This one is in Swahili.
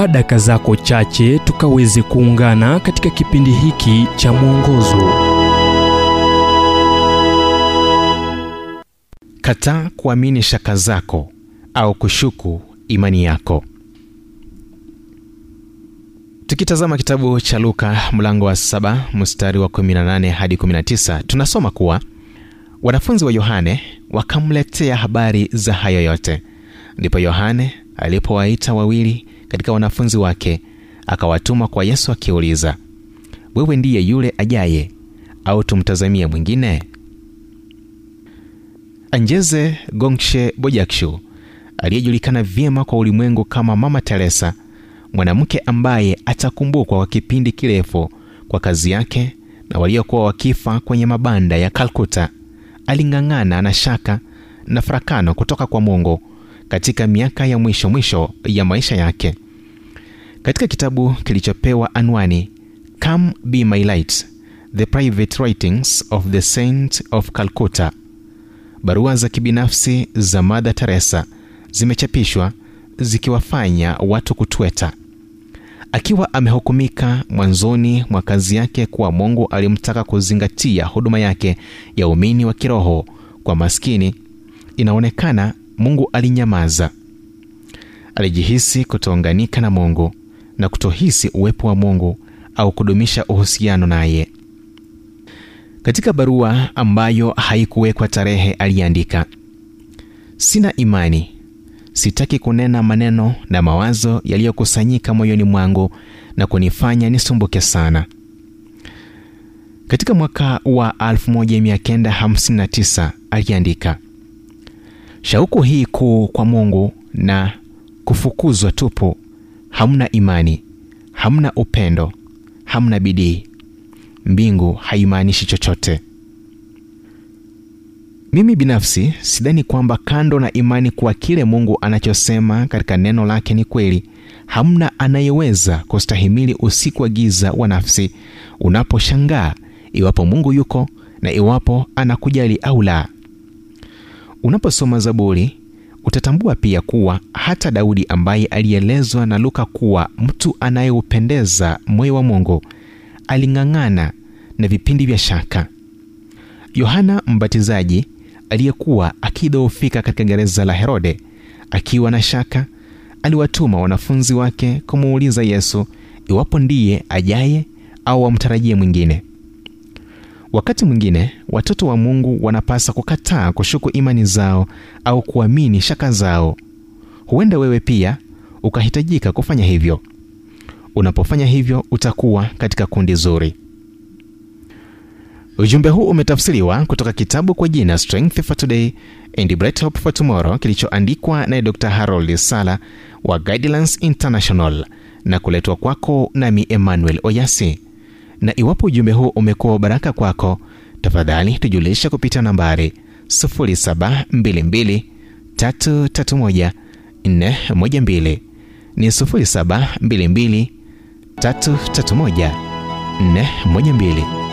chukua daka zako chache tukaweze kuungana katika kipindi hiki cha mwongozo. Kataa kuamini shaka zako au kushuku imani yako. Tukitazama kitabu cha luka mlango wa 7 mstari wa 18 hadi 19 tunasoma kuwa wanafunzi wa yohane wakamletea habari za hayo yote. Ndipo yohane alipowaita wawili katika wanafunzi wake akawatuma kwa yesu akiuliza wewe ndiye yule ajaye au tumtazamie mwingine? Anjeze gongshe bojakshu aliyejulikana vyema kwa ulimwengu kama mama teresa mwanamke ambaye atakumbukwa kwa kipindi kirefu kwa kazi yake na waliokuwa wakifa kwenye mabanda ya kalkuta aling'ang'ana na shaka na farakano kutoka kwa mungu katika miaka ya mwisho mwisho ya maisha yake. Katika kitabu kilichopewa anwani come be my light the private writings of the saint of calcutta barua za kibinafsi za madha teresa zimechapishwa zikiwafanya watu kutweta. Akiwa amehukumika mwanzoni mwa kazi yake kuwa mungu alimtaka kuzingatia huduma yake ya umini wa kiroho kwa maskini inaonekana mungu alinyamaza. Alijihisi kutounganika na mungu na kutohisi uwepo wa mungu au kudumisha uhusiano naye. Katika barua ambayo haikuwekwa tarehe aliandika sina imani. Sitaki kunena maneno na mawazo yaliyokusanyika moyoni mwangu na kunifanya nisumbuke sana. Katika mwaka wa 1959 aliandika shauku hii kuu kwa mungu na kufukuzwa tupu. Hamna imani hamna upendo hamna bidii. Mbingu haimaanishi chochote. Mimi binafsi sidhani kwamba kando na imani kuwa kile mungu anachosema katika neno lake ni kweli hamna anayeweza kustahimili usiku wa giza wa nafsi unaposhangaa iwapo mungu yuko na iwapo anakujali au la unaposoma zaburi utatambua pia kuwa hata daudi ambaye alielezwa na luka kuwa mtu anayeupendeza moyo wa mungu aling'ang'ana na vipindi vya shaka. Yohana mbatizaji aliyekuwa akidhoofika katika gereza la herode akiwa na shaka aliwatuma wanafunzi wake kumuuliza yesu iwapo ndiye ajaye au wamtarajie mwingine wakati mwingine watoto wa mungu wanapasa kukataa kushuku imani zao au kuamini shaka zao. Huenda wewe pia ukahitajika kufanya hivyo. Unapofanya hivyo utakuwa katika kundi zuri. Ujumbe huu umetafsiriwa kutoka kitabu kwa jina strength for today and bright hope for tomorrow kilichoandikwa naye dr harold sala wa guidelines international na kuletwa kwako nami emmanuel oyasi na iwapo ujumbe huu umekuwa baraka kwako tafadhali tujulisha kupitia nambari 722 331 412 ni 722 331 412